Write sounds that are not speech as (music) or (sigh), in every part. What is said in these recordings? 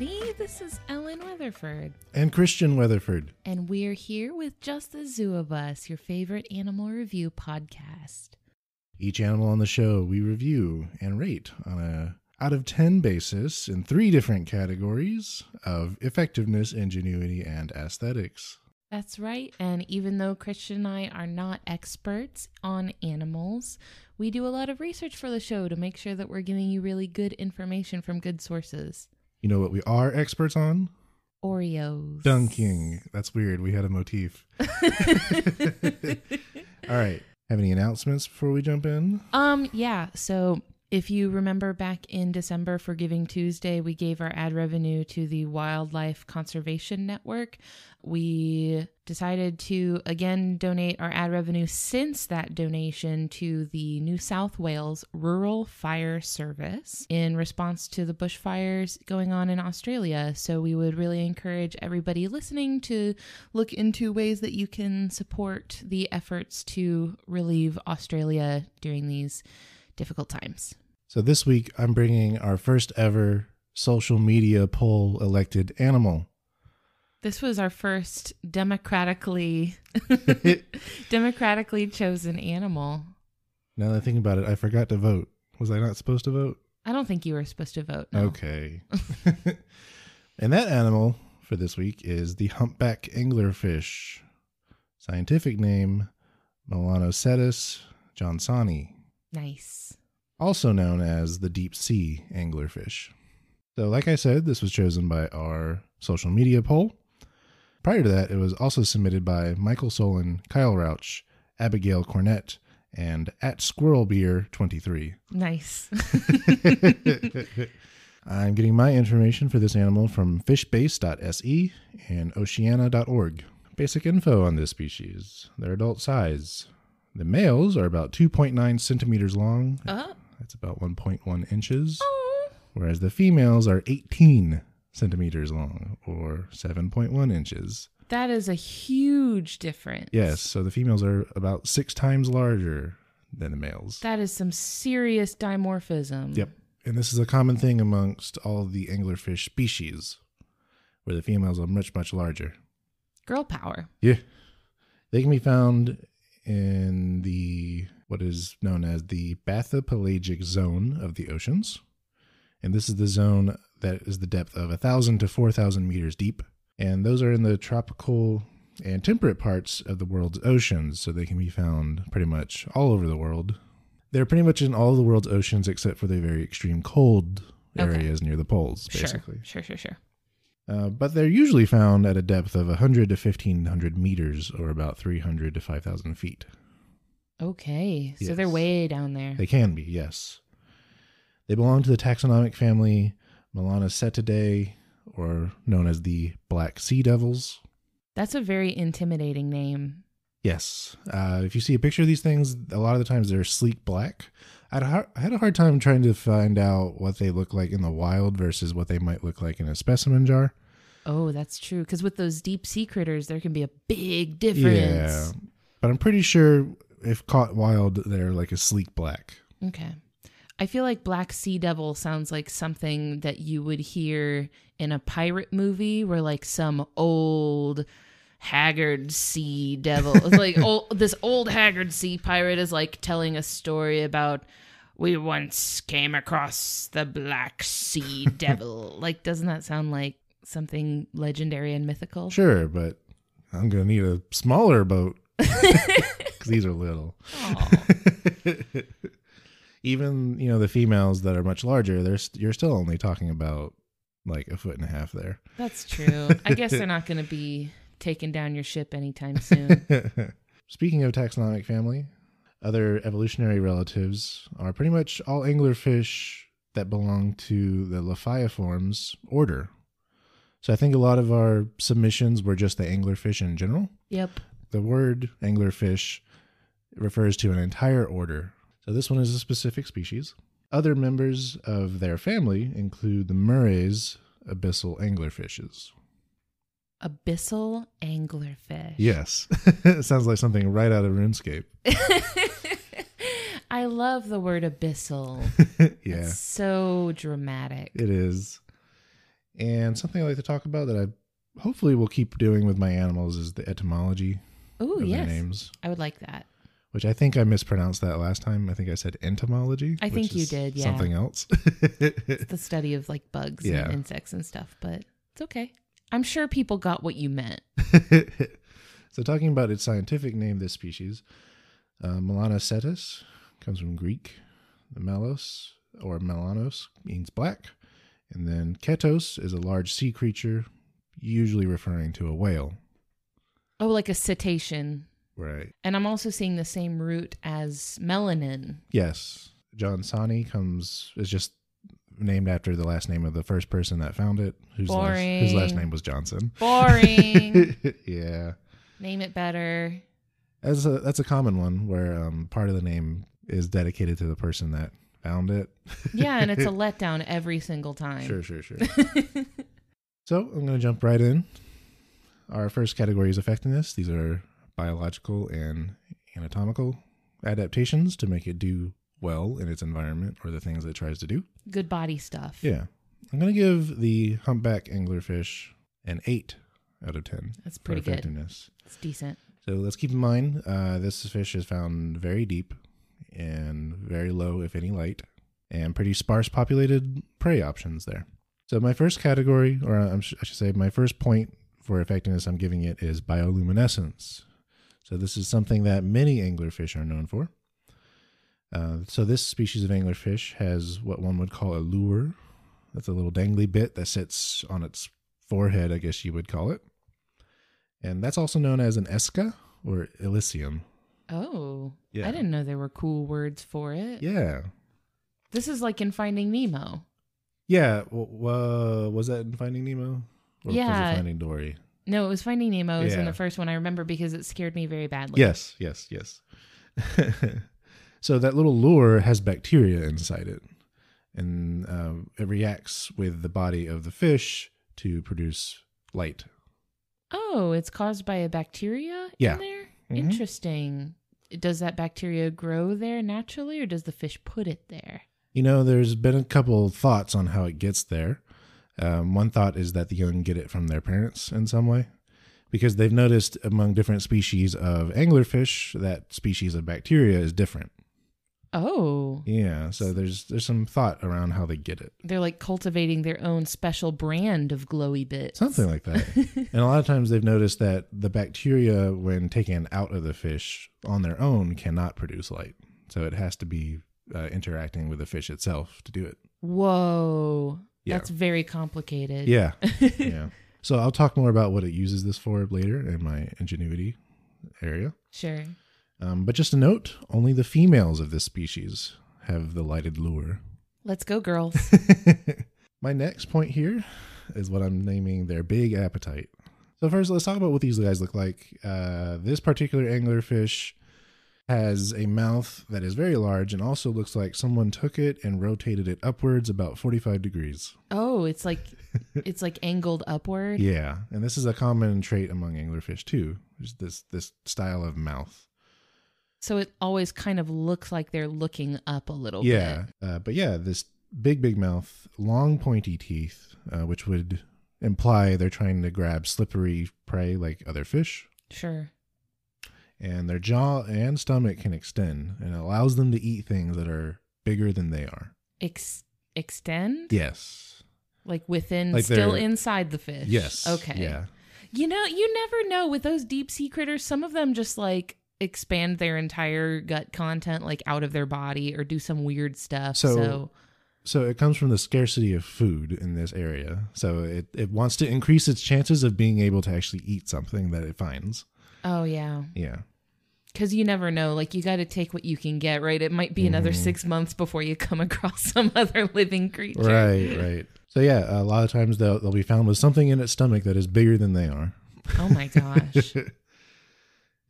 everybody. This is Ellen Weatherford, and Christian Weatherford. and we're here with Just the Zoo of Us, your favorite animal review podcast. Each animal on the show we review and rate on a out of 10 basis in three different categories of effectiveness, ingenuity, and aesthetics. That's right. And even though Christian and I are not experts on animals, we do a lot of research for the show to make sure that we're giving you really good information from good sources. You know what we are experts on? Oreos. Dunking. That's weird. We had a motif. (laughs) (laughs) All right. Have any announcements before we jump in? Um, yeah. So if you remember back in December for Giving Tuesday, we gave our ad revenue to the Wildlife Conservation Network. We decided to again donate our ad revenue since that donation to the New South Wales Rural Fire Service in response to the bushfires going on in Australia. So we would really encourage everybody listening to look into ways that you can support the efforts to relieve Australia during these difficult times. So this week I'm bringing our first ever social media poll elected animal. This was our first democratically (laughs) democratically chosen animal. Now that I think about it, I forgot to vote. Was I not supposed to vote? I don't think you were supposed to vote. no. Okay. (laughs) and that animal for this week is the humpback anglerfish. Scientific name Melanocetus johnsoni, Nice. also known as the deep sea anglerfish. So, like I said, this was chosen by our social media poll. Prior to that, it was also submitted by Michael Solon, Kyle Rauch, Abigail Cornett, and at SquirrelBeer23. Nice. (laughs) I'm getting my information for this animal from fishbase.se and oceana.org. Basic info on this species their adult size. The males are about 2.9 centimeters long, oh. that's about 1.1 inches, oh. whereas the females are 18 centimeters long, or 7.1 inches. That is a huge difference. Yes, so the females are about six times larger than the males. That is some serious dimorphism. Yep. And this is a common thing amongst all the anglerfish species, where the females are much, much larger. Girl power. Yeah. They can be found in the what is known as the bathypelagic zone of the oceans. And this is the zone that is the depth of 1,000 to 4,000 meters deep. And those are in the tropical and temperate parts of the world's oceans, so they can be found pretty much all over the world. They're pretty much in all the world's oceans except for the very extreme cold Okay. areas near the poles, basically. Sure, sure, sure, sure. Uh, but they're usually found at a depth of 100 to 1500 meters or about 300 to 5000 feet. Okay. So they're way down there. They can be, yes. They belong to the taxonomic family Melanocetidae, or known as the black sea devils. That's a very intimidating name. Yes. Uh, if you see a picture of these things, a lot of the times they're sleek black. I'd har- I had a hard time trying to find out what they look like in the wild versus what they might look like in a specimen jar. Oh, that's true. Because with those deep sea critters, there can be a big difference. Yeah. But I'm pretty sure if caught wild, they're like a sleek black. Okay. I feel like Black Sea Devil sounds like something that you would hear in a pirate movie where like some old haggard sea devil like (laughs) old, this old haggard sea pirate is like telling a story about we once came across the black sea devil like doesn't that sound like something legendary and mythical Sure, but I'm going to need a smaller boat (laughs) (laughs) because these are little. (laughs) Even, you know, the females that are much larger, they're, st- you're still only talking about like a foot and a half there. that's true i guess they're not going to be taking down your ship anytime soon Speaking of taxonomic family, other evolutionary relatives are pretty much all anglerfish that belong to the Lophiiformes order. So I think a lot of our submissions were just the anglerfish in general. yep The word anglerfish refers to an entire order. So this one is a specific species. Other members of their family include the Murray's abyssal anglerfishes. abyssal anglerfish Yes. (laughs) it Sounds like something right out of RuneScape. (laughs) I love the word abyssal. (laughs) yeah. It's so dramatic. It is. And something I like to talk about that I hopefully will keep doing with my animals is the etymology Oh, of their names, I would like that. which I think I mispronounced that last time. I think I said entomology. I which think you is did, yeah. Something else. It's the study of like bugs Yeah. and insects and stuff, but it's okay. I'm sure people got what you meant. (laughs) so, talking about its scientific name, this species, uh, Melanocetus, comes from Greek. The melos or melanos means black, and then ketos is a large sea creature, usually referring to a whale. Oh, like a cetacean. Right. And I'm also seeing the same root as melanin. Yes. johnsoni comes is just named after the last name of the first person that found it, whose last, whose last name was Johnson. Boring. (laughs) yeah. Name it better. That's a that's a common one where um, part of the name is dedicated to the person that found it. Yeah, and it's a (laughs) letdown every single time. Sure, sure, sure. (laughs) so I'm going to jump right in. Our first category is effectiveness. These are biological and anatomical adaptations to make it do well in its environment or the things it tries to do. Good body stuff. Yeah. I'm going to give the humpback anglerfish an 8 out of 10 That's pretty good. It's decent. So let's keep in mind uh, this fish is found very deep and very low, if any, light, and pretty sparse populated prey options there. So my first category, or I should say, my first point for effectiveness I'm giving it is bioluminescence. So this is something that many anglerfish are known for. Uh, so this species of anglerfish has what one would call a lure. That's a little dangly bit that sits on its forehead, I guess you would call it. And that's also known as an esca or illicium. Oh, Yeah. I didn't know there were cool words for it. Yeah. This is like in Finding Nemo. Yeah. Well, uh, was that in Finding Nemo? Or was Yeah. it Finding Dory? No, it was Finding Nemo. It was in the first one. I remember because it scared me very badly. Yes, yes, yes. (laughs) so that little lure has bacteria inside it, and um, it reacts with the body of the fish to produce light. Oh, it's caused by a bacteria Yeah. in there? Mhm. Interesting. Does that bacteria grow there naturally or does the fish put it there? You know, there's been a couple thoughts on how it gets there. Um, one thought is that the young get it from their parents in some way, because they've noticed among different species of anglerfish that species of bacteria is different. Oh, Yeah, so there's there's some thought around how they get it, they're like cultivating their own special brand of glowy bits. something like that. (laughs) and a lot of times they've noticed that the bacteria, when taken out of the fish on their own, cannot produce light. So it has to be uh, interacting with the fish itself to do it. Whoa. Yeah. That's very complicated. Yeah. (laughs) yeah. So I'll talk more about what it uses this for later in my ingenuity area. Sure. Um, but just a note only the females of this species have the lighted lure. Let's go, girls. (laughs) my next point here is what I'm naming their big appetite. So, first, let's talk about what these guys look like. Uh, this particular anglerfish has a mouth that is very large and also looks like someone took it and rotated it upwards about 45 degrees. oh, it's like (laughs) it's like angled upward. Yeah, and this is a common trait among anglerfish too. Is this this style of mouth? So it always kind of looks like they're looking up a little yeah, bit. uh, but yeah, this big big mouth, long pointy teeth, uh, which would imply they're trying to grab slippery prey like other fish. Sure. And their jaw and stomach can extend, and it allows them to eat things that are bigger than they are. Ex- extend? Yes. Like within, Like still inside the fish. Yes. Okay. Yeah. You know, you never know with those deep sea critters. Some of them just like expand their entire gut content like out of their body or do some weird stuff. So- So, So it comes from the scarcity of food in this area. So it, it wants to increase its chances of being able to actually eat something that it finds. oh yeah, Yeah. because you never know. Like you got to take what you can get. Right? It might be another Mhm. six months before you come (laughs) across some other living creature. Right, right. So yeah, a lot of times they'll they'll be found with something in its stomach that is bigger than they are. Oh my gosh. (laughs)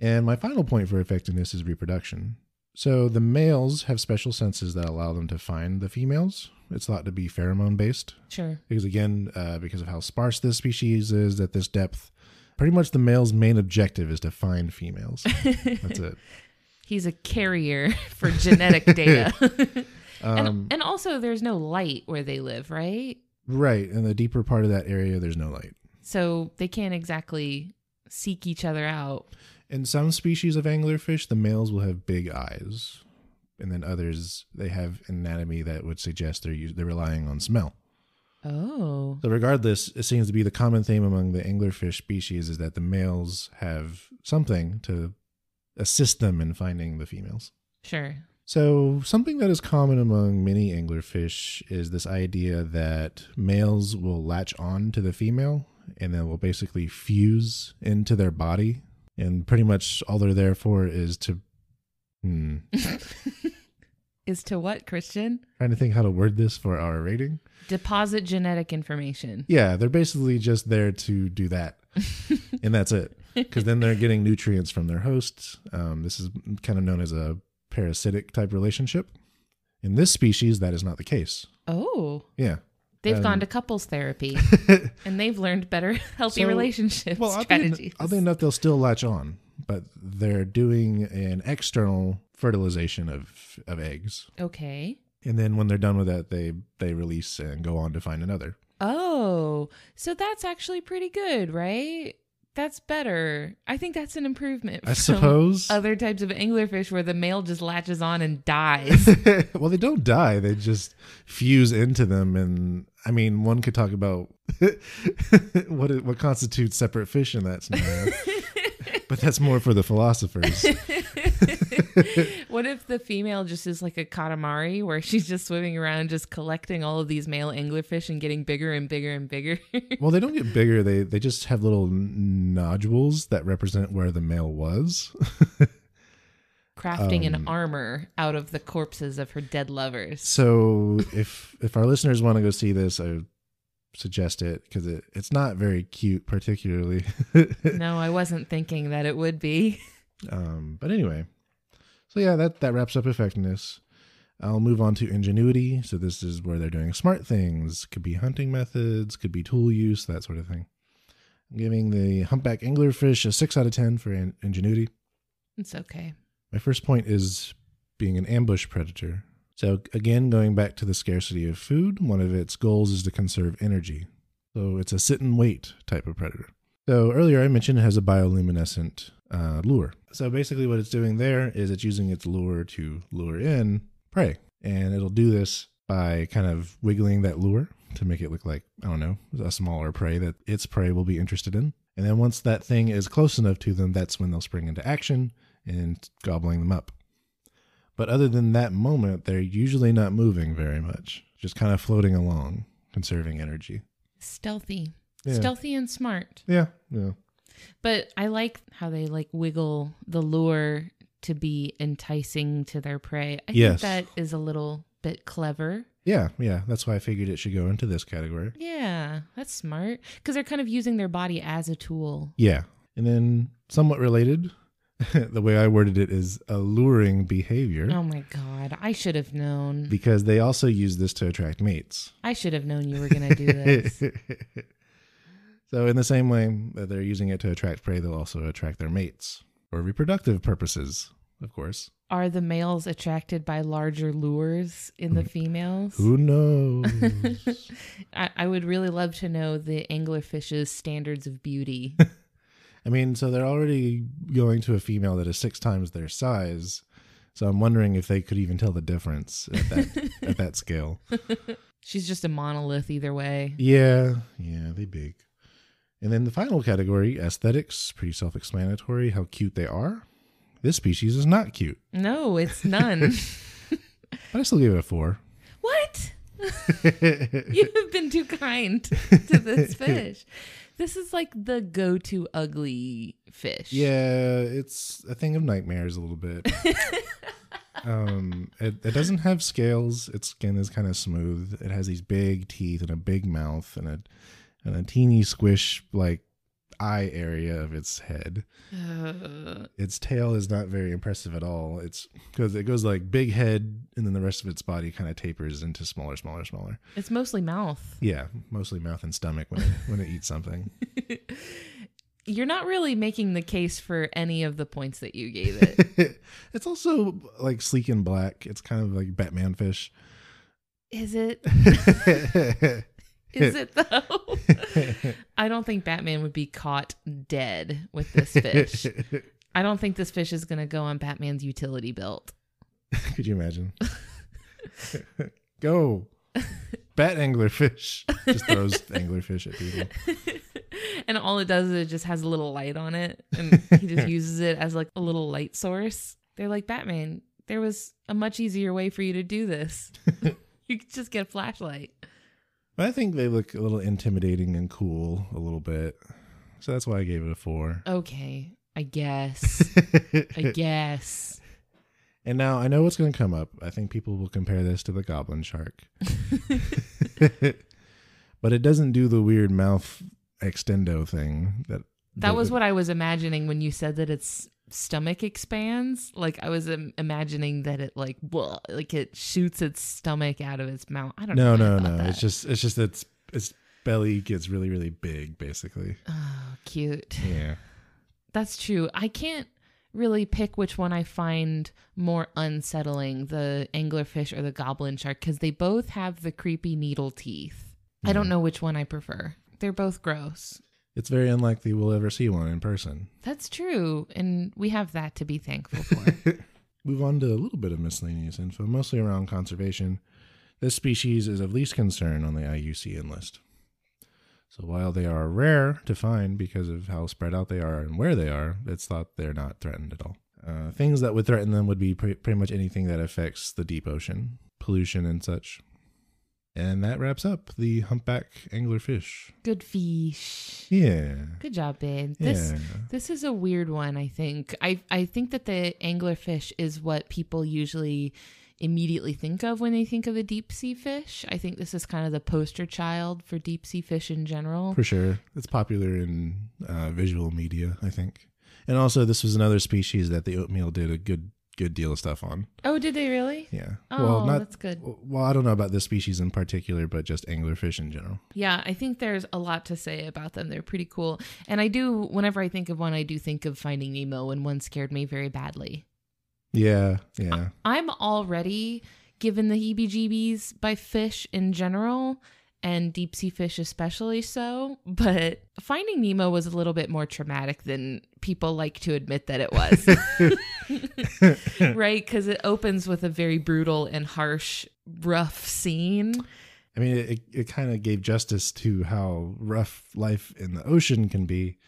and my final point for effectiveness is reproduction. So the males have special senses that allow them to find the females. It's thought to be pheromone based sure. because again, uh, because of how sparse this species is at this depth, pretty much the male's main objective is to find females. (laughs) That's it. He's a carrier (laughs) for genetic data. (laughs) Um, and, and also, there's no light where they live, right? Right. In the deeper part of that area, there's no light. So they can't exactly seek each other out. In some species of anglerfish, the males will have big eyes, and then others they have anatomy that would suggest they're they're relying on smell. Oh. So regardless, it seems to be the common theme among the anglerfish species is that the males have something to assist them in finding the females. Sure. So, something that is common among many anglerfish is this idea that males will latch on to the female and then will basically fuse into their body. And pretty much all they're there for is to. Hmm. (laughs) Is to what, Christian? Trying to think how to word this for our rating. Deposit genetic information. Yeah, they're basically just there to do that. (laughs) and that's it. Because then they're getting nutrients from their hosts. Um, this is kind of known as a parasitic type relationship. In this species, that is not the case. Oh. Yeah. They've gone to couples therapy (laughs) and they've learned better (laughs) healthy So- relationship Well, oddly, strategies. oddly enough, they'll still latch on, but they're doing an external fertilization of, of eggs. okay. And then when they're done with that, they, they release and go on to find another. Oh, so that's actually pretty good, right? That's better. I think that's an improvement. I suppose. Other types of anglerfish where the male just latches on and (laughs) dies. well, they don't die; they just fuse into them. And I mean, one could talk about (laughs) what what constitutes separate fish in that scenario, (laughs) but that's more for the philosophers. (laughs) what if the female just is like a katamari where she's just swimming around just collecting all of these male anglerfish and getting bigger and bigger and bigger? well, they don't get bigger; they they just have little nodules that represent where the male was. Crafting an Um, armor out of the corpses of her dead lovers. So if if our listeners want to go see this, I suggest it because it, it's not very cute, particularly. (laughs) no, I wasn't thinking that it would be. um, but anyway, so yeah, that that wraps up effectiveness. I'll move on to ingenuity. So this is where they're doing smart things. Could be hunting methods, could be tool use, that sort of thing. I'm giving the humpback anglerfish a six out of ten for in- ingenuity. It's okay. My first point is being an ambush predator. So, again, going back to the scarcity of food, one of its goals is to conserve energy. So, it's a sit and wait type of predator. So, earlier I mentioned it has a bioluminescent uh, lure. So, basically, what it's doing there is it's using its lure to lure in prey. And it'll do this by kind of wiggling that lure to make it look like, I don't know, a smaller prey that its prey will be interested in. And then once that thing is close enough to them, that's when they'll spring into action and gobbling them up. But other than that moment, they're usually not moving very much, just kind of floating along, conserving energy. Stealthy. Yeah. Stealthy and smart. Yeah, yeah. But I like how they like wiggle the lure to be enticing to their prey. I Yes. think that is a little bit clever. Yeah, yeah. That's why I figured it should go into this category. Yeah, that's smart because they're kind of using their body as a tool. Yeah. And then, somewhat related, (laughs) the way I worded it is alluring behavior Oh my god, I should have known. because they also use this to attract mates. I should have known you were going to do this. (laughs) so, in the same way that they're using it to attract prey, they'll also attract their mates for reproductive purposes, of course. Are the males attracted by larger lures in the mm. females? Who (laughs) knows? I, I would really love to know the anglerfish's standards of beauty. I mean, so they're already going to a female that is six times their size. So I'm wondering if they could even tell the difference at that (laughs) at that scale. She's just a monolith either way. Yeah, yeah, they big. And then the final category, aesthetics, pretty self-explanatory. How cute they are. This species is not cute, No, it's none. (laughs) but I still give it a four. what? (laughs) You have been too kind to this fish. This is like the go to ugly fish. Yeah, it's a thing of nightmares a little bit. (laughs) um, it, it doesn't have scales. Its skin is kind of smooth. It has these big teeth and a big mouth and a and a teeny squish like eye area of its head. Uh, Its tail is not very impressive at all. It's because it goes like big head and then the rest of its body kind of tapers into smaller, smaller, smaller. it's mostly mouth. Yeah, mostly mouth and stomach when it, when it eats something. (laughs) You're not really making the case for any of the points that you gave it. (laughs) it's also like sleek and black. It's kind of like Batman fish. Is it? (laughs) Is it though? (laughs) I don't think Batman would be caught dead with this fish. (laughs) I don't think this fish is going to go on Batman's utility belt. (laughs) Could you imagine? Go. Bat anglerfish. Just throws anglerfish at people. and all it does is it just has a little light on it and he just uses it as like a little light source. They're like, Batman, there was a much easier way for you to do this. you could just get a flashlight. I think they look a little intimidating and cool a little bit. So that's why I gave it a four. Okay, I guess. (laughs) I guess. And now I know what's going to come up. I think people will compare this to the goblin shark. (laughs) but it doesn't do the weird mouth extendo thing that That was what I was imagining when you said that its stomach expands. Like I was Im- imagining that it like blah, like it shoots its stomach out of its mouth. I don't No, know. no, no, no. It's just it's just its its belly gets really really big basically. oh, cute. Yeah. That's true. I can't really pick which one I find more unsettling, the anglerfish or the goblin shark, because they both have the creepy needle teeth. I don't mm. know which one I prefer. They're both gross. It's very unlikely we'll ever see one in person. That's true, and we have that to be thankful for. (laughs) Move on to a little bit of miscellaneous info, mostly around conservation. This species is of least concern on the IUCN list. So while they are rare to find because of how spread out they are and where they are, it's thought they're not threatened at all. Uh, things that would threaten them would be pre- pretty much anything that affects the deep ocean, pollution and such. And that wraps up the humpback anglerfish. Good fish. Yeah. Good job, babe. This Yeah. this is a weird one, I think. I I think that the anglerfish is what people usually immediately think of when they think of a deep sea fish. I think this is kind of the poster child for deep sea fish in general. For sure. It's popular in uh, visual media, I think. And also, this was another species that the oatmeal did a good good deal of stuff on. Oh, did they really? Yeah. Oh, well, not that's good. well. I don't know about this species in particular, but just anglerfish in general. Yeah, I think there's a lot to say about them. They're pretty cool. And I do, whenever I think of one, I do think of Finding Nemo when one scared me very badly. Yeah. Yeah. I'm already given the heebie jeebies by fish in general and deep sea fish especially so, but Finding Nemo was a little bit more traumatic than people like to admit that it was. (laughs) (laughs) right? Because it opens with a very brutal and harsh, rough scene. I mean, it it kind of gave justice to how rough life in the ocean can be.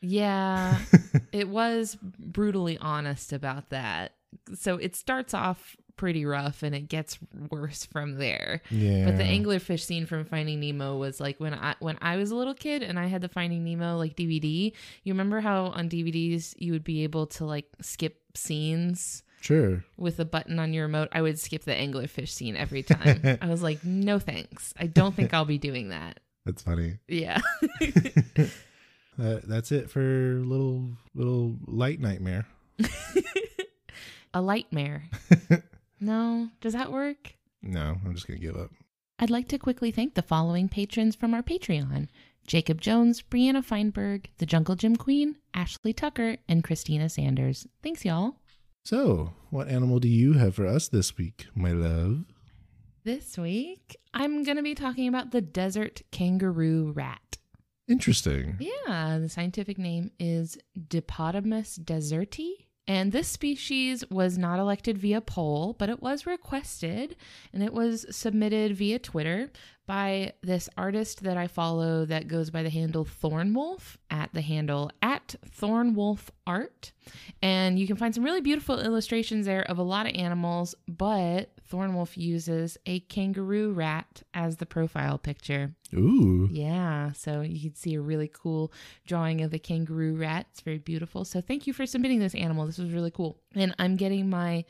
Yeah, (laughs) it was brutally honest about that. So it starts off pretty rough and it gets worse from there. Yeah. But the anglerfish scene from Finding Nemo was like when I when I was a little kid and I had the Finding Nemo like DVD. You remember how on DVDs you would be able to like skip scenes Sure. with a button on your remote? I would skip the anglerfish scene every time. I was like, (laughs) no thanks. I don't think I'll be doing that. That's funny. Yeah. (laughs) Uh, that's it for little little light nightmare. (laughs) a lightmare. No, does that work? No, I'm just gonna give up. I'd like to quickly thank the following patrons from our Patreon Jacob Jones, Brianna Feinberg, The Jungle Gym Queen, Ashley Tucker, and Christina Sanders. Thanks, y'all. So, what animal do you have for us this week, my love? This week, I'm going to be talking about the desert kangaroo rat. Interesting. Yeah, the scientific name is Dipodomys deserti. And this species was not elected via poll, but it was requested and it was submitted via Twitter by this artist that I follow that goes by the handle Thornwolf at the handle at Thornwolf Art. And you can find some really beautiful illustrations there of a lot of animals, but Thornwolf uses a kangaroo rat as the profile picture. Ooh. Yeah, so you can see a really cool drawing of a kangaroo rat. It's very beautiful. So thank you for submitting this animal. This was really cool. And I'm getting my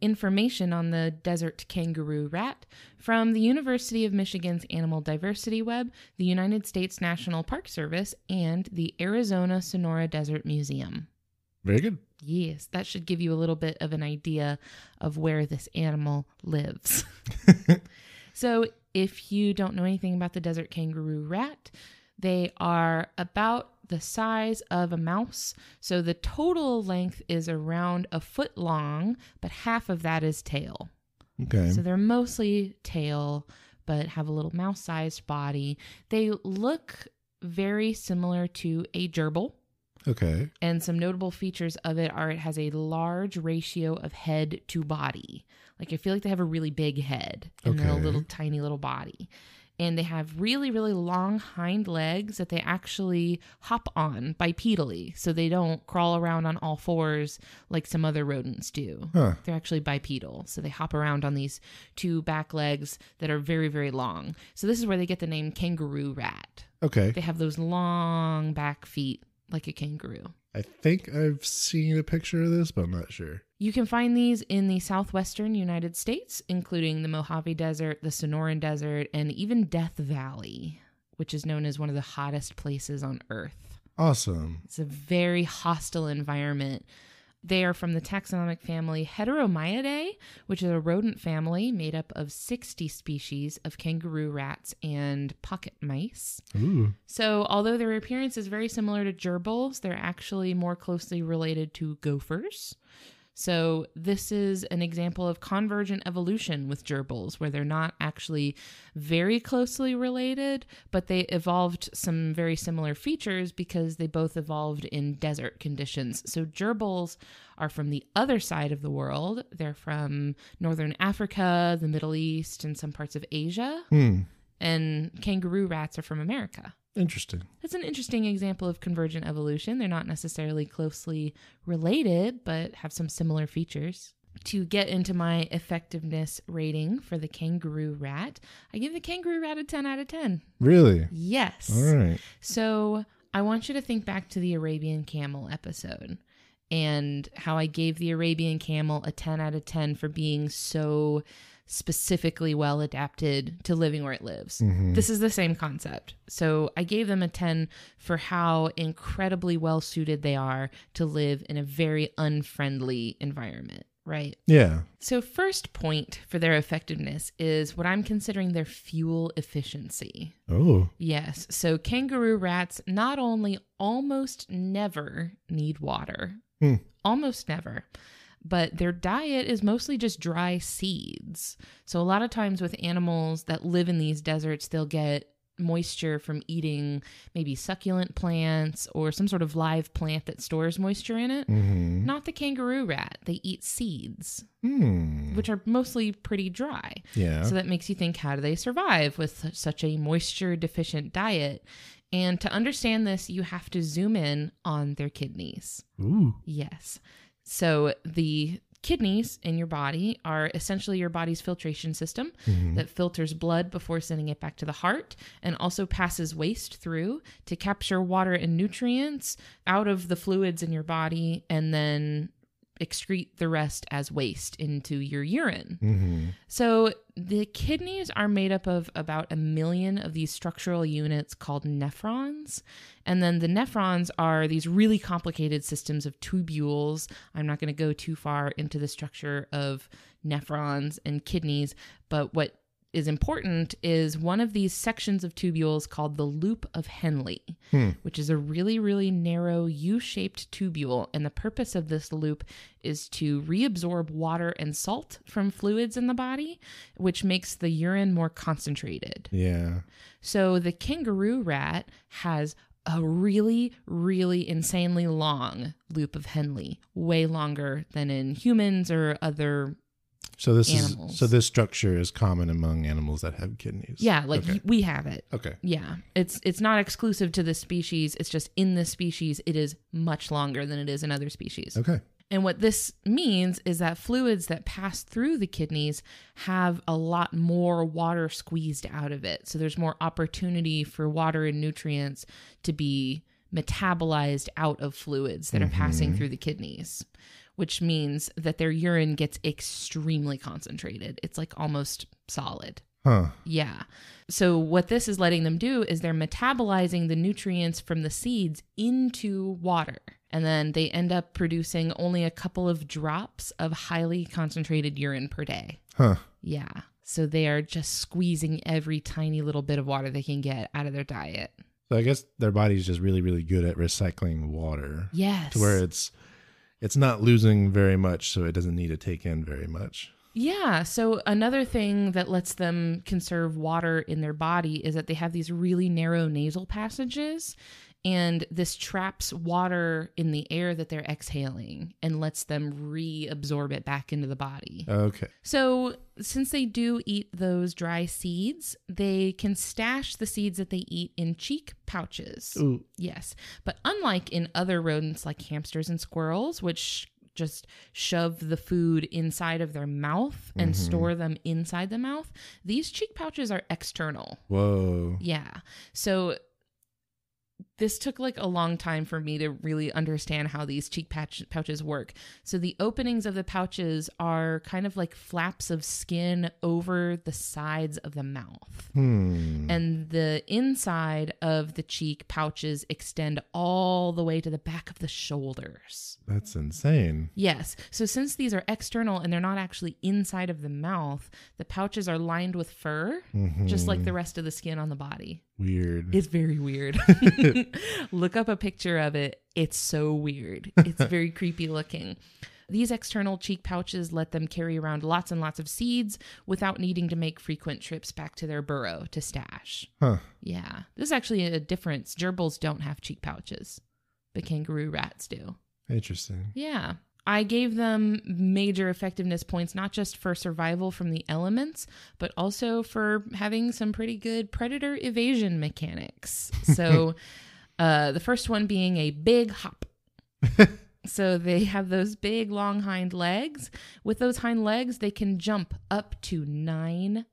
information on the desert kangaroo rat from the University of Michigan's Animal Diversity Web, the United States National Park Service, and the Arizona Sonora Desert Museum. Very good. Yes, that should give you a little bit of an idea of where this animal lives. (laughs) so, if you don't know anything about the desert kangaroo rat, they are about the size of a mouse. So, the total length is around a foot long, but half of that is tail. Okay. So, they're mostly tail, but have a little mouse sized body. They look very similar to a gerbil. Okay. And some notable features of it are it has a large ratio of head to body. Like I feel like they have a really big head and then a little tiny little body. And they have really, really long hind legs that they actually hop on bipedally. So they don't crawl around on all fours like some other rodents do. Huh. They're actually bipedal. So they hop around on these two back legs that are very, very long. So this is where they get the name kangaroo rat. Okay. They have those long back feet like a kangaroo. I think I've seen a picture of this, but I'm not sure. You can find these in the southwestern United States, including the Mojave Desert, the Sonoran Desert, and even Death Valley, which is known as one of the hottest places on Earth. Awesome. It's a very hostile environment. They are from the taxonomic family Heteromyidae, which is a rodent family made up of 60 species of kangaroo rats and pocket mice. Ooh. So, although their appearance is very similar to gerbils, they're actually more closely related to gophers. So, this is an example of convergent evolution with gerbils, where they're not actually very closely related, but they evolved some very similar features because they both evolved in desert conditions. So, gerbils are from the other side of the world. They're from northern Africa, the Middle East, and some parts of Asia. Hmm. And kangaroo rats are from America. Interesting. That's an interesting example of convergent evolution. They're not necessarily closely related, but have some similar features. To get into my effectiveness rating for the kangaroo rat, I give the kangaroo rat a 10 out of 10. Really? Yes. All right. So I want you to think back to the Arabian camel episode and how I gave the Arabian camel a 10 out of 10 for being so specifically well adapted to living where it lives. Mhm. This is the same concept. So I gave them a 10 for how incredibly well suited they are to live in a very unfriendly environment, right? Yeah. So, first point for their effectiveness is what I'm considering their fuel efficiency. Oh. Yes. So kangaroo rats not only almost never need water, Hmm. almost never, but their diet is mostly just dry seeds. So a lot of times with animals that live in these deserts, they'll get moisture from eating maybe succulent plants or some sort of live plant that stores moisture in it. Mm-hmm. Not the kangaroo rat. They eat seeds, Hmm. which are mostly pretty dry. Yeah. So that makes you think how do they survive with such a moisture deficient diet? And to understand this, you have to zoom in on their kidneys. Ooh. Yes. So the kidneys in your body are essentially your body's filtration system Mhm. that filters blood before sending it back to the heart and also passes waste through to capture water and nutrients out of the fluids in your body and then excrete the rest as waste into your urine. Mm-hmm. So the kidneys are made up of about a million of these structural units called nephrons. And then the nephrons are these really complicated systems of tubules. I'm not going to go too far into the structure of nephrons and kidneys, but what is important is one of these sections of tubules called the loop of Henle, Hmm. which is a really, really narrow U shaped tubule. And the purpose of this loop is to reabsorb water and salt from fluids in the body, which makes the urine more concentrated. Yeah. So the kangaroo rat has a really, really insanely long loop of Henle, way longer than in humans or other So this Animals. is so this structure is common among animals that have kidneys. Yeah, like Okay. we have it. Okay. Yeah. It's it's not exclusive to this species. It's just in this species it is much longer than it is in other species. Okay. And what this means is that fluids that pass through the kidneys have a lot more water squeezed out of it. So there's more opportunity for water and nutrients to be metabolized out of fluids that are passing mm-hmm. through the kidneys, which means that their urine gets extremely concentrated. It's like almost solid. Huh. Yeah. So what this is letting them do is they're metabolizing the nutrients from the seeds into water. And then they end up producing only a couple of drops of highly concentrated urine per day. Huh. Yeah. So they are just squeezing every tiny little bit of water they can get out of their diet. So I guess their body's just really, really good at recycling water Yes. to where it's it's not losing very much, so it doesn't need to take in very much. Yeah. So another thing that lets them conserve water in their body is that they have these really narrow nasal passages. And this traps water in the air that they're exhaling and lets them reabsorb it back into the body. Okay. So, since they do eat those dry seeds, they can stash the seeds that they eat in cheek pouches. Ooh. Yes. But unlike in other rodents like hamsters and squirrels, which just shove the food inside of their mouth and mm-hmm. store them inside the mouth, these cheek pouches are external. Whoa. Yeah. So this took like a long time for me to really understand how these cheek pouch- pouches work. So the openings of the pouches are kind of like flaps of skin over the sides of the mouth. Hmm. And the inside of the cheek pouches extend all the way to the back of the shoulders. That's insane. Yes. So since these are external and they're not actually inside of the mouth, the pouches are lined with fur, just like the rest of the skin on the body. Weird. It's very weird. (laughs) (laughs) Look up a picture of it. It's so weird. It's (laughs) very creepy looking. These external cheek pouches let them carry around lots and lots of seeds without needing to make frequent trips back to their burrow to stash. huh. Yeah. This is actually a difference. Gerbils don't have cheek pouches, but kangaroo rats do. Interesting. Yeah. I gave them major effectiveness points, not just for survival from the elements, but also for having some pretty good predator evasion mechanics. (laughs) So, uh, the first one being a big hop. (laughs) so, they have those big, long hind legs. With those hind legs, they can jump up to nine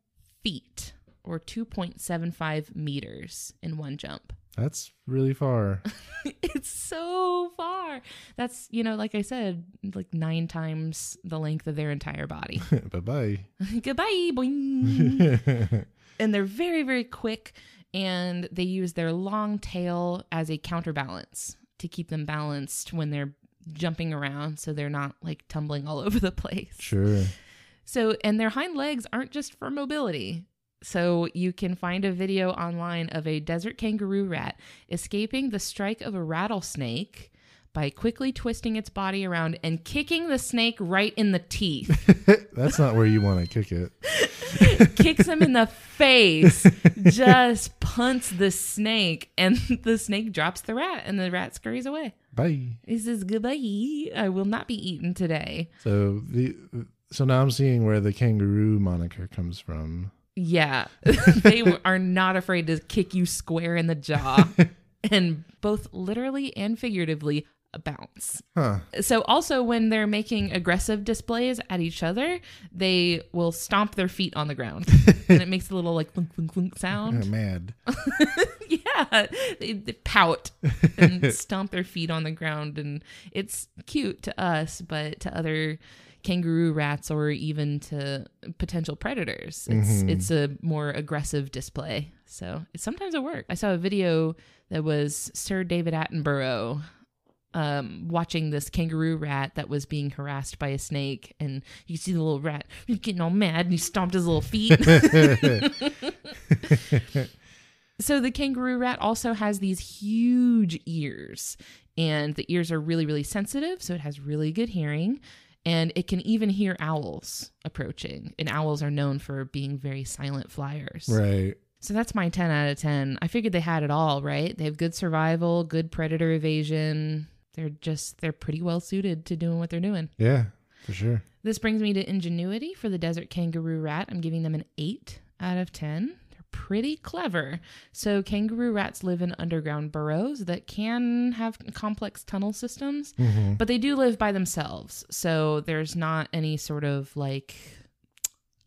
feet or 2.75 meters in one jump. That's really far. (laughs) it's so far. That's, you know, like I said, like nine times the length of their entire body. (laughs) bye bye. (laughs) Goodbye, boing. and they're very, very quick, and they use their long tail as a counterbalance to keep them balanced when they're jumping around so they're not like tumbling all over the place. sure. So, and their hind legs aren't just for mobility. So, you can find a video online of a desert kangaroo rat escaping the strike of a rattlesnake by quickly twisting its body around and kicking the snake right in the teeth. (laughs) That's not where you want to kick it. (laughs) Kicks him in the face, just punts the snake, and (laughs) the snake drops the rat, and the rat scurries away. Bye. He says, Goodbye. I will not be eaten today. So the so now I'm seeing where the kangaroo moniker comes from. Yeah, (laughs) they are not afraid to kick you square in the jaw (laughs) and both literally and figuratively bounce. Huh. So, also when they're making aggressive displays at each other, they will stomp their feet on the ground (laughs) and it makes a little like clunk, clunk, clunk sound. mad. yeah, they, they pout and stomp their feet on the ground. And it's cute to us, but to other kangaroo rats or even to potential predators. It's it's a more aggressive display. So it, sometimes it works. I saw a video that was Sir David Attenborough um, watching this kangaroo rat that was being harassed by a snake, and you see the little rat he's getting all mad, and he stomped his little feet. (laughs) (laughs) so the kangaroo rat also has these huge ears, and the ears are really, really sensitive, so it has really good hearing. And it can even hear owls approaching. And owls are known for being very silent flyers. Right. So that's my 10 out of 10. I figured they had it all, right? They have good survival, good predator evasion. They're just, they're pretty well suited to doing what they're doing. Yeah, for sure. This brings me to ingenuity for the desert kangaroo rat. I'm giving them an 8 out of 10. Pretty clever. So, kangaroo rats live in underground burrows that can have complex tunnel systems, Mm-hmm. but they do live by themselves. So, there's not any sort of like,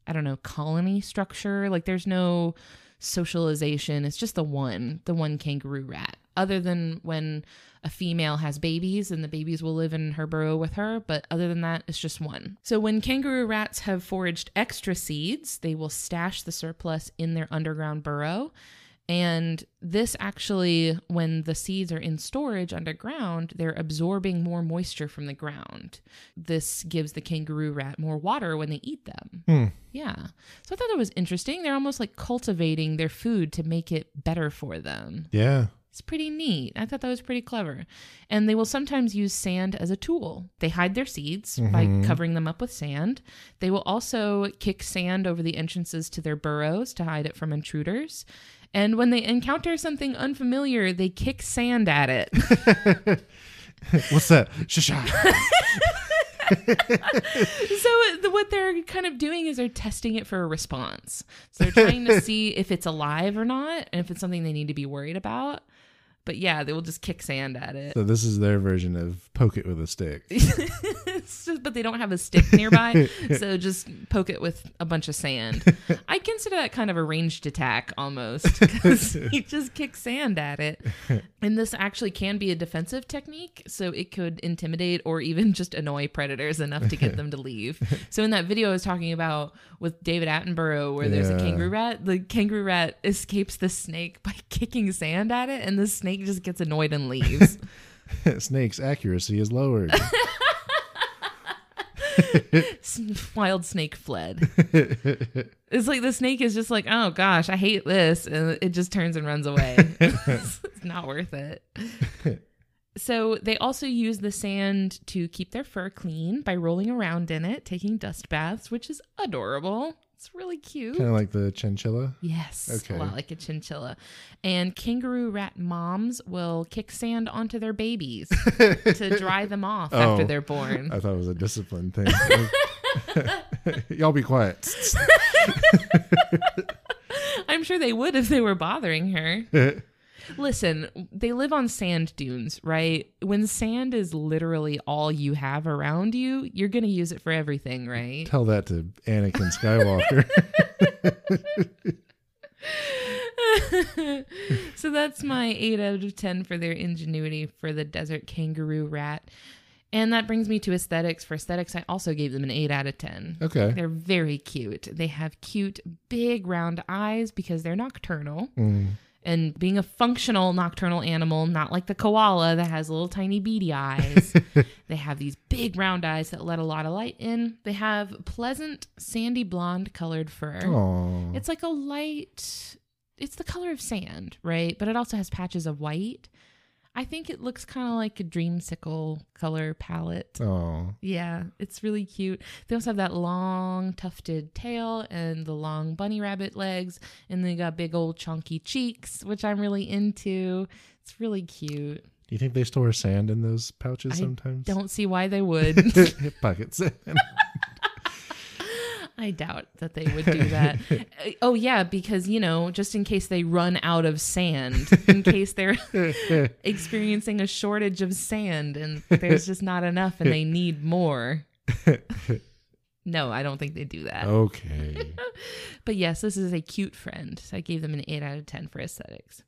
I don't know, colony structure. Like, there's no socialization. It's just the one, the one kangaroo rat. Other than when a female has babies and the babies will live in her burrow with her, but other than that, it's just one. So when kangaroo rats have foraged extra seeds, they will stash the surplus in their underground burrow. And this actually, when the seeds are in storage underground, they're absorbing more moisture from the ground. This gives the kangaroo rat more water when they eat them. Hmm. Yeah. So I thought that was interesting. They're almost like cultivating their food to make it better for them. Yeah. It's pretty neat. I thought that was pretty clever. And they will sometimes use sand as a tool. They hide their seeds by Mhm. covering them up with sand. They will also kick sand over the entrances to their burrows to hide it from intruders. And when they encounter something unfamiliar, they kick sand at it. (laughs) (laughs) What's that? Shasha. so the, what they're kind of doing is they're testing it for a response. So they're trying to (laughs) see if it's alive or not, and if it's something they need to be worried about. But yeah, they will just kick sand at it. so this is their version of poke it with a stick. (laughs) Just- but they don't have a stick nearby, (laughs) so just poke it with a bunch of sand. (laughs) I consider that kind of a ranged attack almost because you just kick sand at it. And this actually can be a defensive technique, so it could intimidate or even just annoy predators enough to get them to leave. So in that video I was talking about with David Attenborough, where there's a kangaroo rat, the kangaroo rat escapes the snake by kicking sand at it, and the snake just gets annoyed and leaves. (laughs) Snake's accuracy is lowered. (laughs) (laughs) Wild snake fled. it's like the snake is just like, oh gosh, I hate this, and it just turns and runs away. it's not worth it. So they also use the sand to keep their fur clean by rolling around in it, taking dust baths, which is adorable. It's really cute. kind of like the chinchilla. Yes, Okay. a lot like a chinchilla. And kangaroo rat moms will kick sand onto their babies (laughs) to dry them off oh. after Oh. they're born. I thought it was a discipline thing. (laughs) Y'all be quiet. (laughs) I'm sure they would if they were bothering her. Listen, they live on sand dunes, right? When sand is literally all you have around you, you're going to use it for everything, right? Tell that to Anakin Skywalker. (laughs) so that's my 8 out of 10 for their ingenuity for the desert kangaroo rat. And that brings me to aesthetics. For aesthetics, I also gave them an 8 out of 10. okay. They're very cute. They have cute, big, round eyes because they're nocturnal. Mm. And being a functional nocturnal animal, not like the koala that has little tiny beady eyes. (laughs) they have these big round eyes that let a lot of light in. They have pleasant sandy blonde colored fur. Aw. It's like a light it's the color of sand, right? But it also has patches of white. I think it looks kind of like a dreamsicle color palette. Oh. Yeah, it's really cute. They also have that long tufted tail and the long bunny rabbit legs, and they got big old chunky cheeks, which I'm really into. It's really cute. Do you think they store sand in those pouches I sometimes? Don't see why they would. (laughs) (laughs) Hip pocket sand. I doubt that they would do that. (laughs) Uh, oh yeah, because you know, just in case they run out of sand, in (laughs) case they're (laughs) experiencing a shortage of sand and there's just not enough and they need more. No, I don't think they do that. okay. But yes, this is a cute friend. So I gave them an 8 out of 10 for aesthetics.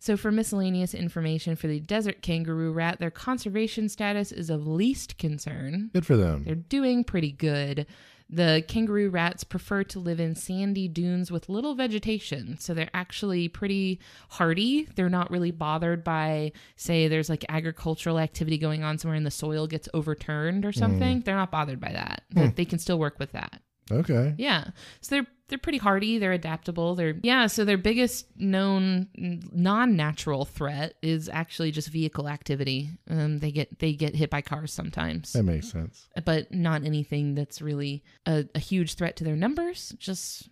So, for miscellaneous information for the desert kangaroo rat, their conservation status is of least concern. Good for them. They're doing pretty good. The kangaroo rats prefer to live in sandy dunes with little vegetation. So they're actually pretty hardy. They're not really bothered by, say, there's like agricultural activity going on somewhere and the soil gets overturned or mm. something. They're not bothered by that. They- hmm. They can still work with that. Okay. Yeah. So they're they're pretty hardy, they're adaptable. They're yeah, so their biggest known non-natural threat is actually just vehicle activity. Um they get they get hit by cars sometimes. That makes sense. But not anything that's really a, a huge threat to their numbers. Just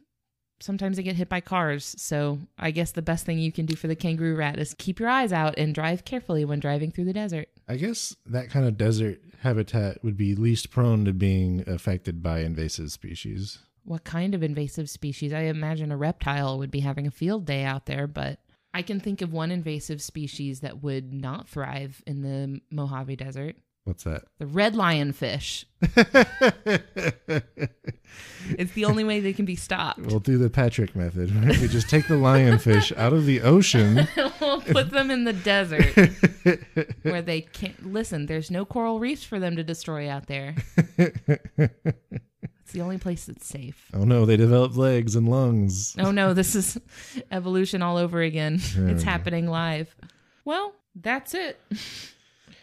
sometimes they get hit by cars. So I guess the best thing you can do for the kangaroo rat is keep your eyes out and drive carefully when driving through the desert. I guess that kind of desert habitat would be least prone to being affected by invasive species. what kind of invasive species. I imagine a reptile would be having a field day out there, but I can think of one invasive species that would not thrive in the Mojave Desert. What's that? The red lionfish. (laughs) It's the only way they can be stopped. We'll do the Patrick method. Right? We just take the lionfish (laughs) out of the ocean. we'll put them in the desert (laughs) where they can't listen. There's no coral reefs for them to destroy out there. It's the only place that's safe. Oh no, they developed legs and lungs. Oh no, this is evolution all over again. It's happening live. Well, that's it.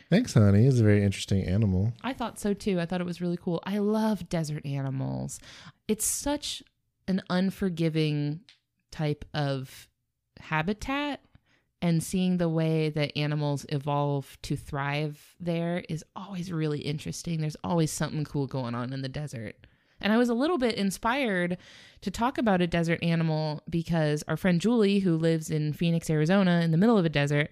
Thanks, honey. It's a very interesting animal. I thought so too. I thought it was really cool. I love desert animals. It's such an unforgiving type of habitat and seeing the way that animals evolve to thrive there is always really interesting. There's always something cool going on in the desert. And I was a little bit inspired to talk about a desert animal because our friend Julie, who lives in Phoenix, Arizona, in the middle of a desert,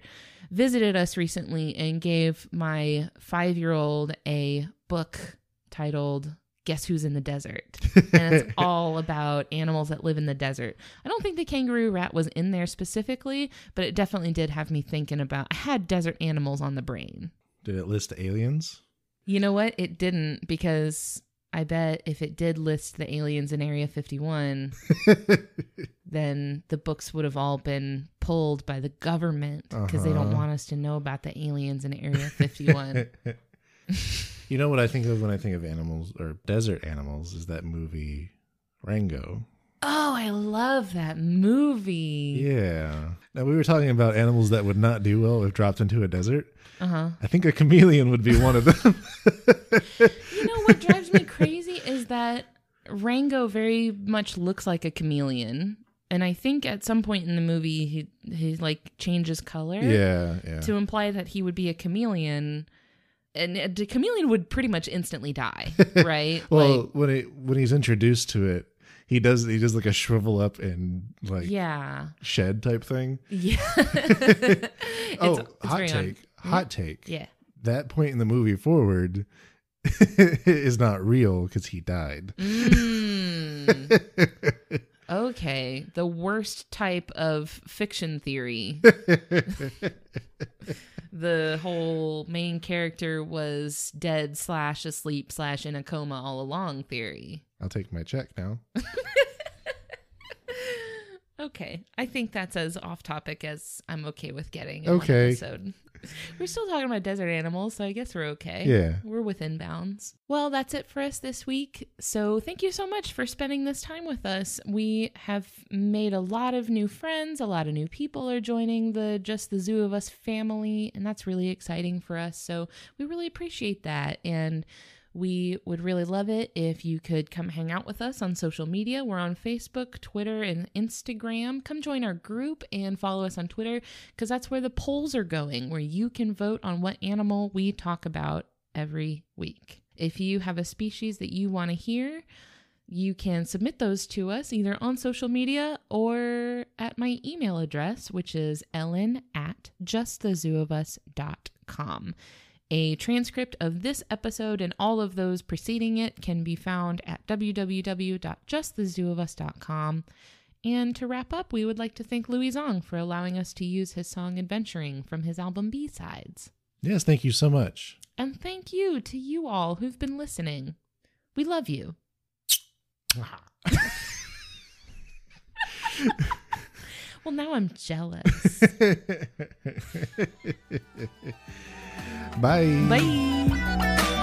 visited us recently and gave my five year old a book titled Guess Who's in the Desert? (laughs) And it's all about animals that live in the desert. I don't think the kangaroo rat was in there specifically, but it definitely did have me thinking about. I had desert animals on the brain. Did it list aliens? You know what? It didn't because I bet if it did list the aliens in Area 51, (laughs) then the books would have all been pulled by the government because they don't Uh-huh. want us to know about the aliens in Area (laughs) 51. you know what I think of when I think of animals or desert animals is that movie Rango. oh, I love that movie. Yeah. Now we were talking about animals that would not do well if dropped into a desert. Uh huh. I think a chameleon would be one of them. (laughs) You know what drives me crazy is that Rango very much looks like a chameleon. And I think at some point in the movie he he like changes color. yeah, yeah. to imply that he would be a chameleon and a chameleon would pretty much instantly die (laughs) right well, like when it when he's introduced to it, he does he does like a shrivel up and like yeah shed type thing. yeah (laughs) oh, It's- it's hot take. odd. Hot take. yeah That point in the movie forward (laughs) is not real because he died. Mm. Okay the worst type of fiction theory (laughs) the whole main character was dead slash asleep slash in a coma all along theory I'll take my check now. (laughs) Okay, I think that's as off topic as I'm okay with getting. In Okay. We're still talking about desert animals, so I guess we're okay. Yeah. We're within bounds. Well, that's it for us this week. So thank you so much for spending this time with us. We have made a lot of new friends, a lot of new people are joining the Just the Zoo of Us family, and that's really exciting for us. So we really appreciate that. And we would really love it if you could come hang out with us on social media. We're on Facebook, Twitter, and Instagram. Come join our group and follow us on Twitter because that's where the polls are going, where you can vote on what animal we talk about every week. If you have a species that you want to hear, you can submit those to us either on social media or at my email address, which is ellen at justthezooofus.com. A transcript of this episode and all of those preceding it can be found at www.justthezooofus.com. And to wrap up, we would like to thank Louie Zong for allowing us to use his song Adventuring from his album B Sides. Yes, thank you so much. And thank you to you all who've been listening. We love you. (laughs) well, now I'm jealous. (laughs) Bye. Bye.